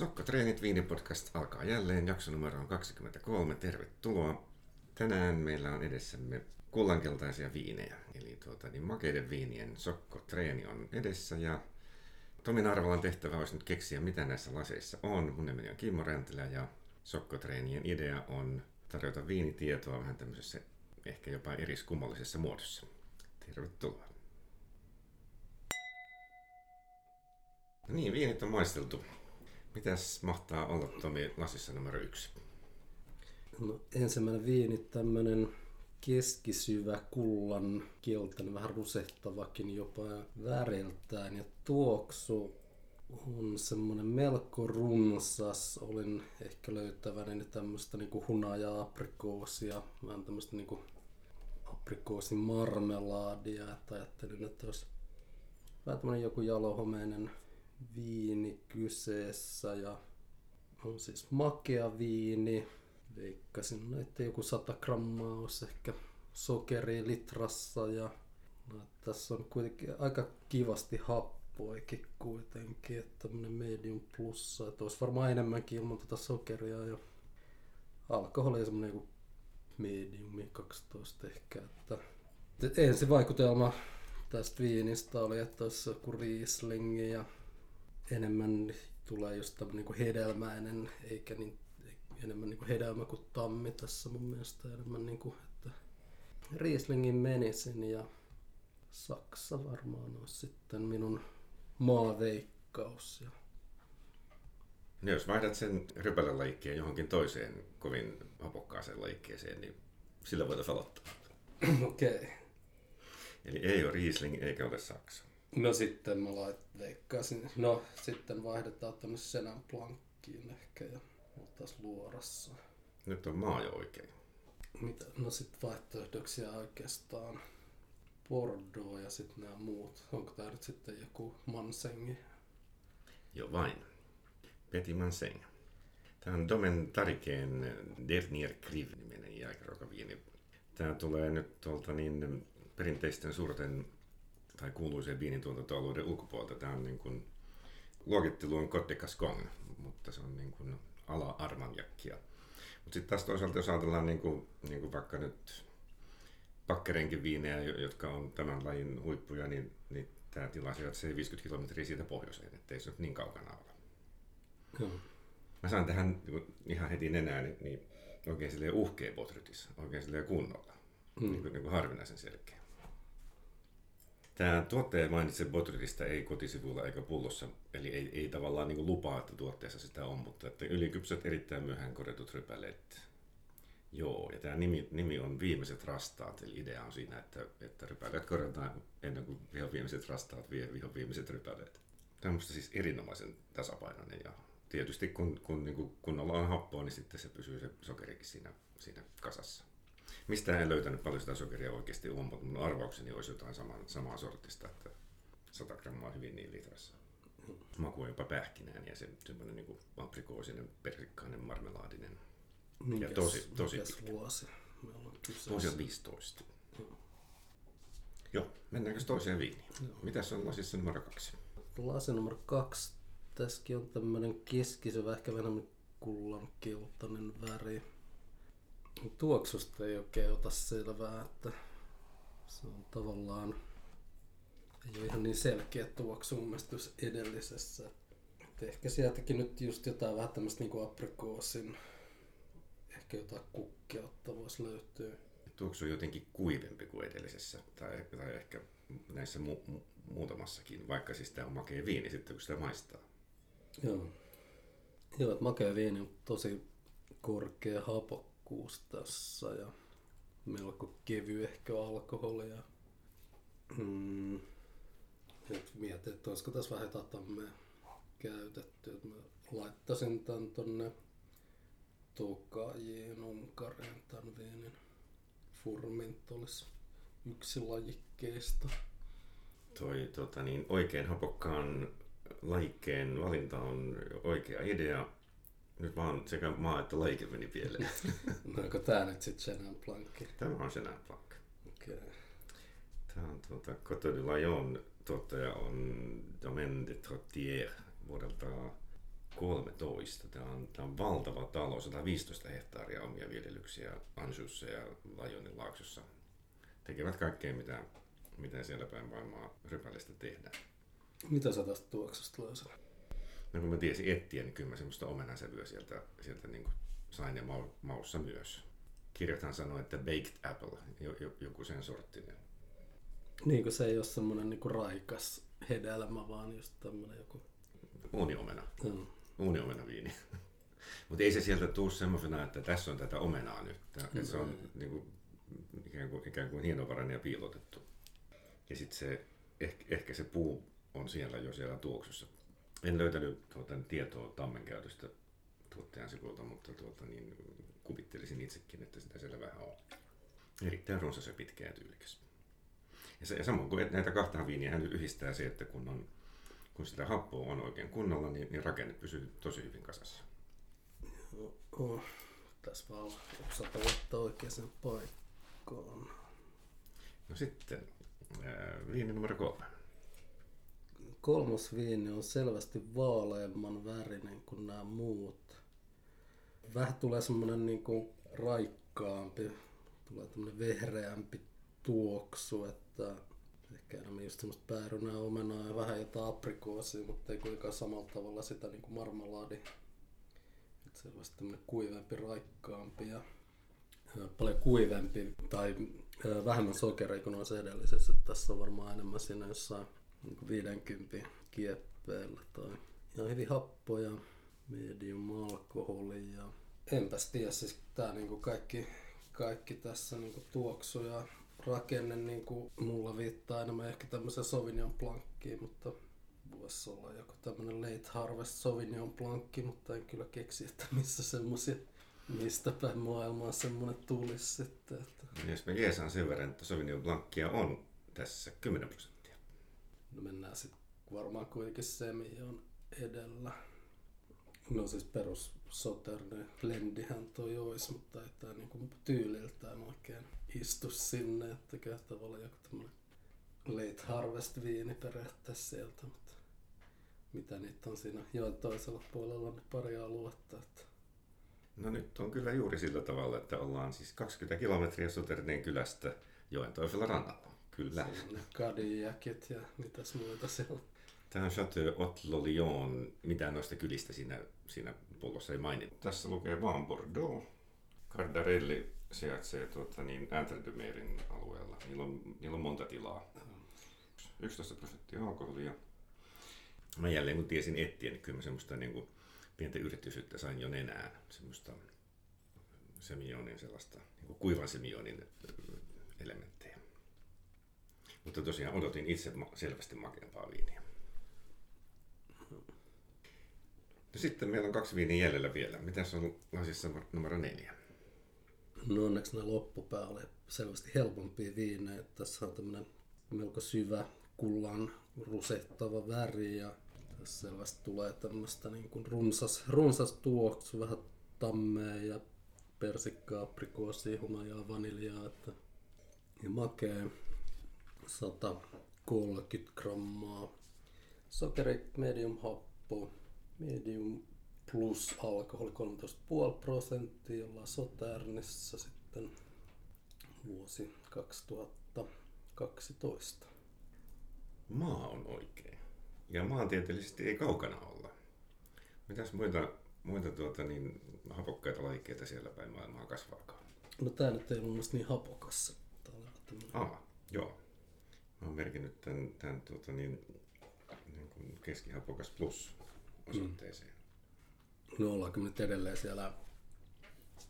Sokka Treenit Viinipodcast alkaa jälleen. Jakso numero on 23. Tervetuloa. Tänään meillä on edessämme kullankeltaisia viinejä. Eli tuota, niin makeiden viinien Sokko Treeni on edessä ja Tomin Arvolan tehtävä olisi nyt keksiä, mitä näissä laseissa on. Mun nimeni on Kimmo Räntilä ja Sokko Treenien idea on tarjota viinitietoa vähän tämmöisessä ehkä jopa eriskummallisessa muodossa. Tervetuloa. No niin, viinit on maisteltu. Mitäs mahtaa olla Tomi lasissa numero yksi? No, ensimmäinen viini tämmönen keskisyvä kullan keltainen, vähän rusehtavakin jopa väriltään ja tuoksu on semmoinen melko runsas. Olin ehkä löytäväni tämmöistä niinku hunajaa aprikoosia, vähän tämmöistä niinku aprikoosin marmelaadia, että ajattelin, että olisi vähän tämmöinen joku jalohomeinen viini kyseessä ja on siis makea viini. Veikkasin, että joku 100 grammaa olisi ehkä sokeri litrassa ja no, tässä on kuitenkin aika kivasti happoikin kuitenkin, että tämmönen medium plussa, että olisi varmaan enemmänkin ilman tätä sokeria ja alkoholi semmonen joku mediumi 12 ehkä, että ensi vaikutelma tästä viinistä oli, että olisi joku Riesling ja enemmän tulee just tämmöinen niin hedelmäinen, eikä niin, enemmän niin kuin hedelmä kuin tammi tässä mun mielestä. Enemmän niin kuin, että Rieslingin menisin ja Saksa varmaan olisi sitten minun maaveikkaus. Ja... No jos vaihdat sen rypälälajikkiin johonkin toiseen kovin hapokkaaseen lajikkeeseen, niin sillä voitaisiin aloittaa. Okei. Okay. Eli ei ole Riesling eikä ole Saksa. No sitten mä lait, veikkaisin. No sitten vaihdetaan tuonne Senän plankkiin ehkä ja oltais luorassa. Nyt on maa jo oikein. Mitä? No sitten vaihtoehdoksia oikeastaan Bordeaux ja sitten nämä muut. Onko tää nyt sitten joku Mansengi? Jo vain. Petit Manseng. Tämä on Domen Tarikeen Dernier Kriv-niminen jääkärokaviini. Tämä tulee nyt tuolta niin perinteisten suurten tai kuuluiseen viinintuotantoalueiden ulkopuolelta. Tämä on niin kuin, luokittelu on de Gascon, mutta se on niin kuin ala armanjakkia. Mutta sitten taas toisaalta, jos ajatellaan niin kuin, niin kuin vaikka nyt pakkerenkin viinejä, jotka on tämän lajin huippuja, niin, niin tämä tila se 50 kilometriä siitä pohjoiseen, ettei se nyt niin kaukana ole. Mä saan tähän niin ihan heti nenään, niin, niin oikein silleen uhkea botrytis, oikein silleen kunnolla, hmm. niin, kuin, niin kuin harvinaisen selkeä. Tämä tuottaja mainitsi Botrytista ei kotisivuilla eikä pullossa, eli ei, ei tavallaan niin lupaa, että tuotteessa sitä on, mutta että ylikypsät erittäin myöhään korjatut rypäleet. Joo, ja tämä nimi, nimi on Viimeiset rastaat, eli idea on siinä, että, että rypäleet korjataan ennen kuin viho viimeiset rastaat vie viho viimeiset rypäleet. Tämä on siis erinomaisen tasapainoinen ja tietysti kun, kun niin kuin kunnolla on happoa, niin sitten se pysyy se sokerikin siinä, siinä kasassa. Mistä en löytänyt paljon sitä sokeria oikeasti on, mutta mun arvaukseni olisi jotain samaa, samaa sortista, että 100 grammaa hyvin niin litrassa. Maku on jopa pähkinään ja se semmoinen niin aprikoosinen, persikkainen, marmelaadinen. Minkäs, ja tosi, tosi pitkä. vuosi? Vuosi on 15. Joo. Joo, mennäänkö toiseen viiniin? Joo. Mitäs on lasissa numero kaksi? Lasi numero kaksi. Tässäkin on tämmöinen keskisevä, ehkä vähän kullan keltainen väri tuoksusta ei oikein ota selvää, että se on tavallaan ei ole ihan niin selkeä tuoksu mun mielestä edellisessä. Et ehkä sieltäkin nyt just jotain vähän tämmöistä niinku aprikoosin, ehkä jotain kukkeutta voisi löytyä. Tuoksu on jotenkin kuivempi kuin edellisessä, tai, tai ehkä näissä mu- mu- muutamassakin, vaikka siis tämä on makea viini sitten, kun sitä maistaa. Joo. Joo, että makea viini on tosi korkea hapo, tarkkuus tässä ja melko ehkä alkoholia. Mm. Nyt mietin, että olisiko tässä vähän tatamea käytetty. Mä laittaisin tän tonne Tokajiin Unkareen tän viinin. Furmint olisi yksi lajikkeista. Toi tota niin, oikein hapokkaan lajikkeen valinta on oikea idea nyt vaan sekä maa että laike meni pieleen. no onko tää nyt sitten Chenin Plankki? Tämä on Chenin Plank. Okei. Okay. Tämä on tuota, Coteau de Lajon tuottaja on Domaine de Trottier vuodelta 13. Tämä on, tämä on valtava talo, 115 hehtaaria omia viljelyksiä Anjussa ja Lajonin laaksossa. Tekevät kaikkea, mitä, mitä siellä päin maailmaa rypälestä tehdään. Mitä sä tästä tuoksusta löysit? No kun mä tiesin etsiä, niin kyllä mä semmoista omenasävyä sieltä, sieltä niin kuin sain ja mau, maussa myös. Kirjathan sanoo, että baked apple, jo, jo, joku sen sorttinen. Niin kuin se ei ole semmoinen niin kuin raikas hedelmä, vaan just tämmöinen joku... Uuniomena. Mm. Uuniomena viini. Mutta ei se sieltä tule semmoisena, että tässä on tätä omenaa nyt. Tää, se on niin kuin, ikään, kuin, ikään kuin hienovarainen ja piilotettu. Ja sitten se, ehkä, ehkä se puu on siellä jo siellä tuoksussa. En löytänyt tuota, tietoa tammen käytöstä tuottajan sivuilta, mutta tuota, niin, kuvittelisin itsekin, että sitä siellä vähän on. Erittäin runsas ja pitkä ja tyylikäs. Ja, se, ja samoin kuin näitä kahta viiniä hän yhdistää se, että kun, on, kun sitä happoa on oikein kunnolla, niin, niin rakenne pysyy tosi hyvin kasassa. Oh, tässä vaan osata laittaa oikeaan paikkaan. No sitten ää, viini numero kolme. Kolmas viini on selvästi vaaleamman värinen kuin nämä muut. Vähän tulee semmonen niinku raikkaampi, tulee tämmönen vehreämpi tuoksu, että ehkä enemmän just semmoista päärynää, omenaa ja vähän jotain aprikoosia, mutta ei kuitenkaan samalla tavalla sitä niinku marmalaadi. Että selvästi tämmönen kuivempi, raikkaampi ja paljon kuivempi tai vähemmän sokeria kuin noissa edellisissä. Tässä on varmaan enemmän siinä jossain niin 50 kieppeillä tai ja hyvin happoja, medium alkoholi ja enpäs tiedä, siis tää niinku kaikki, kaikki tässä niinku tuoksu ja rakenne niinku mulla viittaa enemmän ehkä tämmöisen Sauvignon Blanciin, mutta voisi olla joku tämmönen Late Harvest Sauvignon Blancki, mutta en kyllä keksi, että missä semmosia mistä päin maailmaa semmonen tulisi sitten. Että... Jos me jeesaan sen verran, että Sauvignon Blancia on tässä 10 prosenttia. No mennään sitten varmaan kuitenkin semi on edellä. No siis perus Soterne blendihän toi ois, mutta ei tää niinku tyyliltään oikein istu sinne, että kyllä tavallaan joku tämmönen late harvest viini periaatteessa sieltä, mutta mitä niitä on siinä joen toisella puolella, niin pari aluetta, että No nyt on kyllä juuri sillä tavalla, että ollaan siis 20 kilometriä Soterneen kylästä joen toisella rannalla. Kyllä. Kadiakit ja mitäs muuta siellä on. Tämä on Chateau Otlo Lyon. Mitään noista kylistä siinä, siinä pullossa ei mainita. Tässä lukee vaan Bordeaux. Cardarelli sijaitsee tuota, niin Entre-de-Merin alueella. Niillä on, niillä on monta tilaa. 11 prosenttia alkoholia. Mä jälleen kun tiesin etsiä, niin kyllä mä semmoista niin kuin, pientä yritysyyttä sain jo nenään. Semmoista semionin sellaista, niin kuin kuivan semionin elementtejä. Mutta tosiaan odotin itse selvästi makeampaa viiniä. No sitten meillä on kaksi viiniä jäljellä vielä. Mitäs on lasissa numero neljä? No onneksi nämä loppupää oli selvästi helpompia viinejä. Tässä on tämmöinen melko syvä kullan rusettava väri ja tässä selvästi tulee tämmöistä niin kuin runsas, runsas tuoksu, vähän tammea ja persikkaa, aprikoosia, hunajaa, vaniljaa että, ja makea 130 grammaa. Sokeri medium happo, medium plus alkoholi 13,5 prosenttia, ollaan Soternissa sitten vuosi 2012. Maa on oikein. Ja maantieteellisesti ei kaukana olla. Mitäs muita, muita tuota, niin, hapokkaita lajikkeita siellä päin maailmaa kasvaakaan? No tää nyt ei ollut mun mielestä niin hapokas. Tää on Ah, joo. Mä oon merkinnyt tämän, tämän tuota, niin, niin kuin keskihapokas plus osoitteeseen. No ollaanko nyt edelleen siellä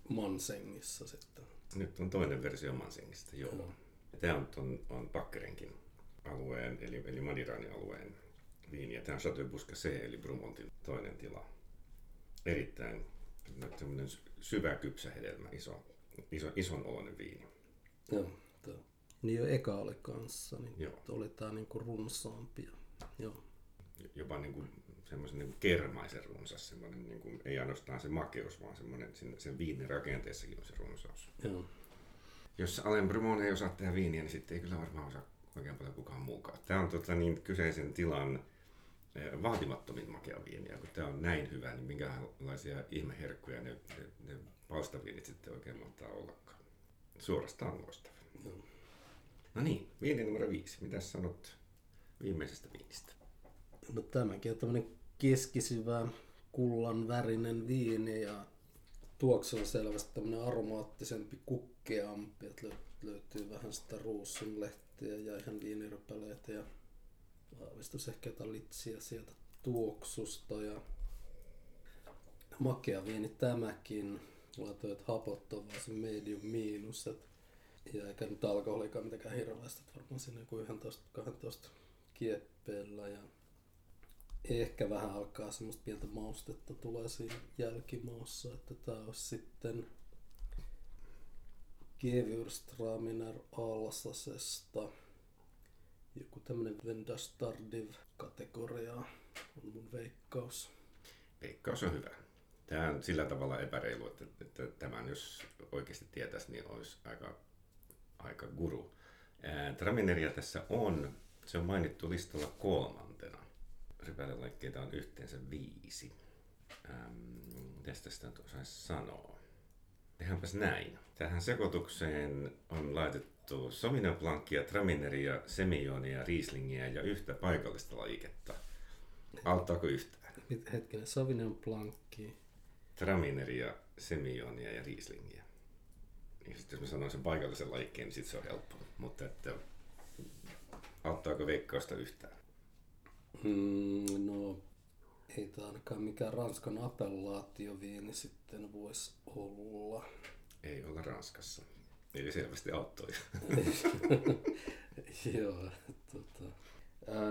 Mansengissa sitten? Nyt on toinen versio Mansingista, joo. Joo. Tämä on, on, on Pakkerenkin alueen, eli, eli Madiranin alueen viini. Ja tämä on Chateau Busquet, eli Brumontin toinen tila. Erittäin tämmöinen syvä kypsä hedelmä, iso, iso, ison oloinen viini. Joo. Tää. Niin jo eka oli kanssa, niin Joo. oli tää niinku runsaampi. Joo. Jopa niin kuin, semmoisen niin kuin kermaisen runsas, semmoinen, niin kuin, ei ainoastaan se makeus, vaan semmoinen, sen, sen viinin rakenteessakin on se runsaus. Joo. Jos Alain Brumon ei osaa tehdä viiniä, niin sitten ei kyllä varmaan osaa oikein paljon kukaan muukaan. Tämä on tota, niin, kyseisen tilan eh, vaatimattomin makea viini. Ja kun tämä on näin hyvä, niin minkälaisia ihmeherkkuja ne, ne, ne palstaviinit sitten oikein mahtaa ollakaan. Suorastaan loistava. Joo. No niin, viini numero viisi. Mitä sanot viimeisestä viinistä? No tämäkin on tämmönen keskisyvä kullan värinen viini ja tuoksu on selvästi tämmönen aromaattisempi, kukkeampi, että lö- löytyy vähän sitä ruusunlehtiä ja ihan viinirypäleitä ja vahvistus ehkä jotain litsiä sieltä tuoksusta ja makea viini tämäkin. Laitoin, että hapot on vaan se medium miinus, et, ja eikä nyt alkoholikaan mitenkään hirveästi, varmaan siinä joku 11-12 kieppeillä ja ehkä vähän alkaa semmoista pientä maustetta tulee siinä jälkimaussa, että tää olisi sitten Gewürztraminer Alsasesta. Joku tämmönen Vendastardiv kategoria on mun veikkaus. Veikkaus on hyvä. Tämä on sillä tavalla epäreilu, että, että tämän jos oikeasti tietäisi, niin olisi aika, aika guru. Tramineria tässä on. Se on mainittu listalla kolmantena. Rypälelaikkeita on yhteensä viisi. Tästä nyt osaisi sanoa? Tehdäänpäs näin. Tähän sekoitukseen on laitettu Sauvignon Blancia, Tramineria, Semionia, Rieslingiä ja yhtä paikallista lajiketta. Auttaako yhtään? Hetkinen, Sauvignon Blancki. Tramineria, Semionia ja Rieslingiä. Niin sitten jos mä sanon sen paikallisen lajikkeen, niin sitten se on helppo. Mutta että, auttaako veikkausta yhtään? Mm, no, ei tää ainakaan mikään Ranskan appellaatioviini sitten voisi olla. Ei olla Ranskassa. Eli selvästi auttoi. Joo, tota.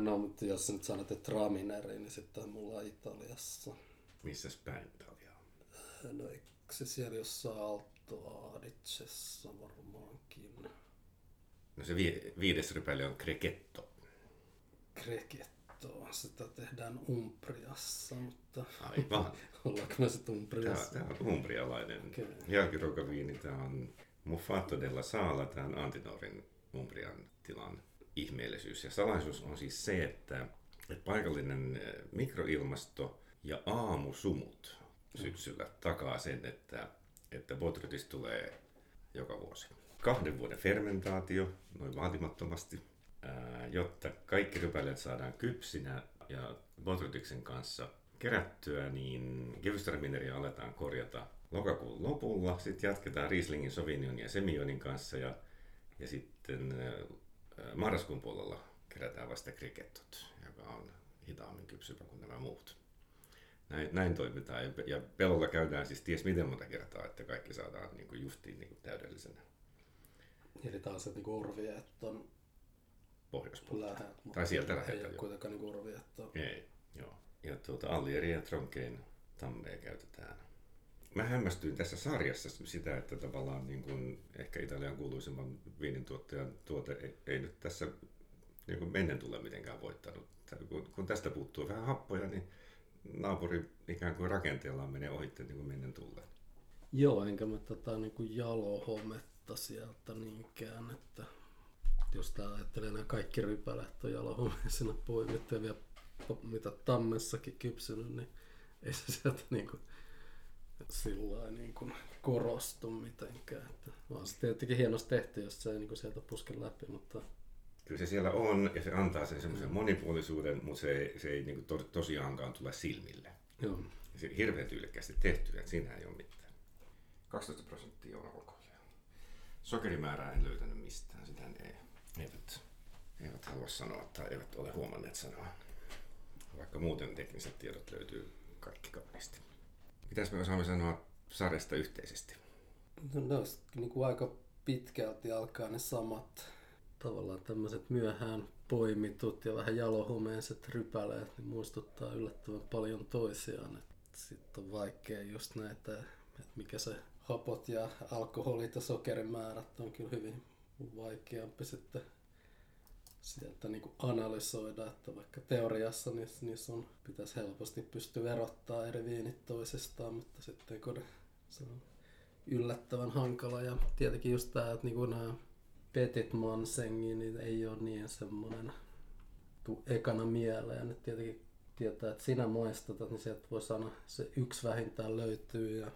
No, mutta jos nyt sanot, että Tramineri, niin sitten mulla on Italiassa. Missäs päin Italiaa? No, eikö se siellä jossain Alto Adicessa varmaankin? No se vi- viides rypäli on Crechetto. Kregettoa, sitä tehdään Umbriassa, mutta Aivan. ollaanko me sitten Tämä, Umbriassa? tämä on umbrialainen Okei. jälkiruokaviini. Tämä on Muffato della Sala, tämä on Antinorin Umbrian tilan ihmeellisyys. Ja salaisuus on siis se, että, että paikallinen eh, mikroilmasto ja aamusumut syksyllä takaa sen, että, että Botrytis tulee joka vuosi. Kahden vuoden fermentaatio, noin vaatimattomasti, jotta kaikki rypäleet saadaan kypsinä ja Botrytiksen kanssa kerättyä, niin Gewürztraminer aletaan korjata lokakuun lopulla. Sitten jatketaan Rieslingin, Sauvignon ja Semionin kanssa ja, ja sitten marraskuun puolella kerätään vasta krikettot, joka on hitaammin kypsyvä kuin nämä muut. Näin, näin toimitaan ja, ja pelolla käydään siis ties miten monta kertaa, että kaikki saadaan niin kuin justiin niin kuin täydellisenä Eli taas se niinku urviet on pohjoispuolella. läheltä. Tai sieltä Ei läheltä, ole joo. kuitenkaan niinku urviet on. Ei, joo. Ja tuota, Allieri ja Tronkein tammea käytetään. Mä hämmästyin tässä sarjassa sitä, että tavallaan niin kuin ehkä Italian kuuluisimman viinin tuottajan tuote ei, ei nyt tässä niin kuin mennen tule mitenkään voittanut. Kun, kun tästä puuttuu vähän happoja, niin naapuri ikään kuin rakenteellaan menee ohitte niin kuin mennen tulleen. Joo, enkä mä tätä niinku jalohometta sieltä niinkään, että jos tää ajattelee nämä kaikki rypälet on jalohomeisena poimittu ja vielä mitä tammessakin kypsynyt, niin ei se sieltä niinku sillä lailla niinku korostu mitenkään. Että on se tietenkin hienosti tehty, jos se ei niinku sieltä puske läpi, mutta Kyllä se siellä on ja se antaa sen semmoisen monipuolisuuden, mutta se ei, se ei niin kuin to, tosiaankaan tule silmille. joo. Se hirveän tyylikkäästi tehty, että siinä ei ole mitään. 12 prosenttia on alkoholia. Sokerimäärää en löytänyt mistään, sitä ne ei, eivät, eivät halua sanoa tai eivät ole huomanneet sanoa. Vaikka muuten tekniset tiedot löytyy kaikki kauniisti. Mitäs me osaamme sanoa sarjasta yhteisesti? No, ne olisi niin kuin aika pitkälti alkaa ne samat tavallaan tämmöiset myöhään poimitut ja vähän jalohomeiset rypäleet, niin muistuttaa yllättävän paljon toisiaan. Sitten on vaikea just näitä, että mikä se hapot ja alkoholit ja sokerimäärät on kyllä hyvin vaikeampi sitten sieltä niin kuin analysoida, että vaikka teoriassa niissä, niissä on, pitäisi helposti pystyä erottaa eri viinit toisistaan, mutta sitten kun se on yllättävän hankala ja tietenkin just tämä, että niinku nämä Petit Mansengi, niin ei ole niin semmoinen tu ekana mieleen. Nyt tietenkin tietää, että sinä maistatat, niin sieltä voi sanoa, se yksi vähintään löytyy. Ja...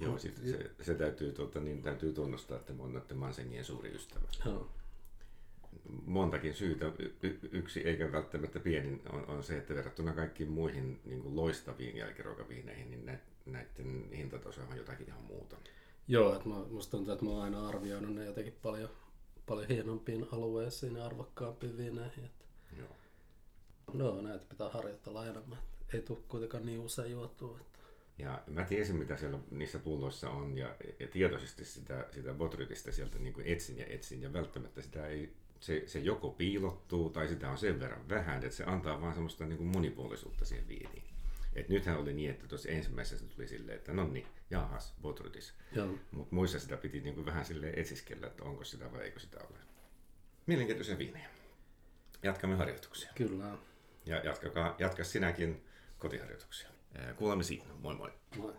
Joo, sit se, se täytyy, tuota, niin, täytyy tunnustaa, että mä olen Mansengien suuri ystävä. Joo. Montakin syytä. Y- yksi, eikä välttämättä pienin, on, on se, että verrattuna kaikkiin muihin niin kuin loistaviin jälkiruokaviineihin, niin nä, näiden hintataso on jotakin ihan muuta. Joo, että mä, musta tuntuu, että mä oon aina arvioinut ne jotenkin paljon, paljon hienompiin alueisiin ja arvokkaampiin viineihin. Että... Joo. No, näitä pitää harjoitella enemmän. Ei tule kuitenkaan niin usein juotua. Että... Ja mä tiesin, mitä siellä niissä pulloissa on, ja, ja tietoisesti sitä, sitä botrytistä sieltä niin kuin etsin ja etsin, ja välttämättä sitä ei, se, se joko piilottuu, tai sitä on sen verran vähän, että se antaa vaan semmoista niin kuin monipuolisuutta siihen viiniin. Et nythän oli niin, että tuossa ensimmäisessä tuli silleen, että no niin, jahas, botrytis. Joo. Mutta muissa sitä piti niin kuin vähän silleen etsiskellä, että onko sitä vai eikö sitä ole. Mielenkiintoisia viinejä. Jatkamme harjoituksia. Kyllä. Ja jatkakaa, jatka sinäkin kotiharjoituksia. Kuulemme siinä. Moi moi. Moi.